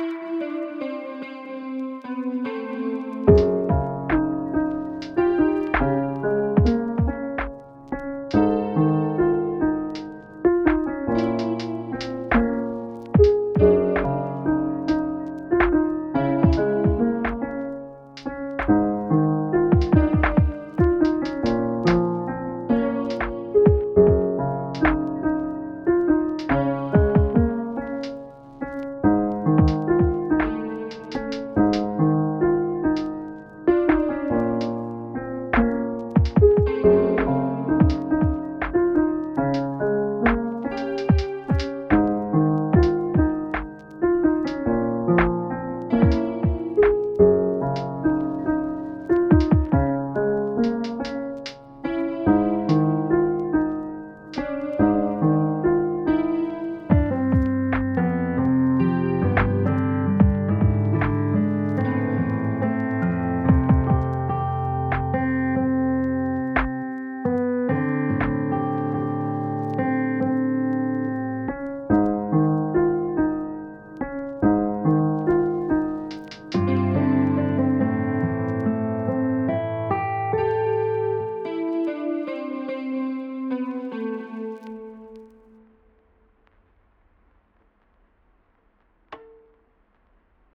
Música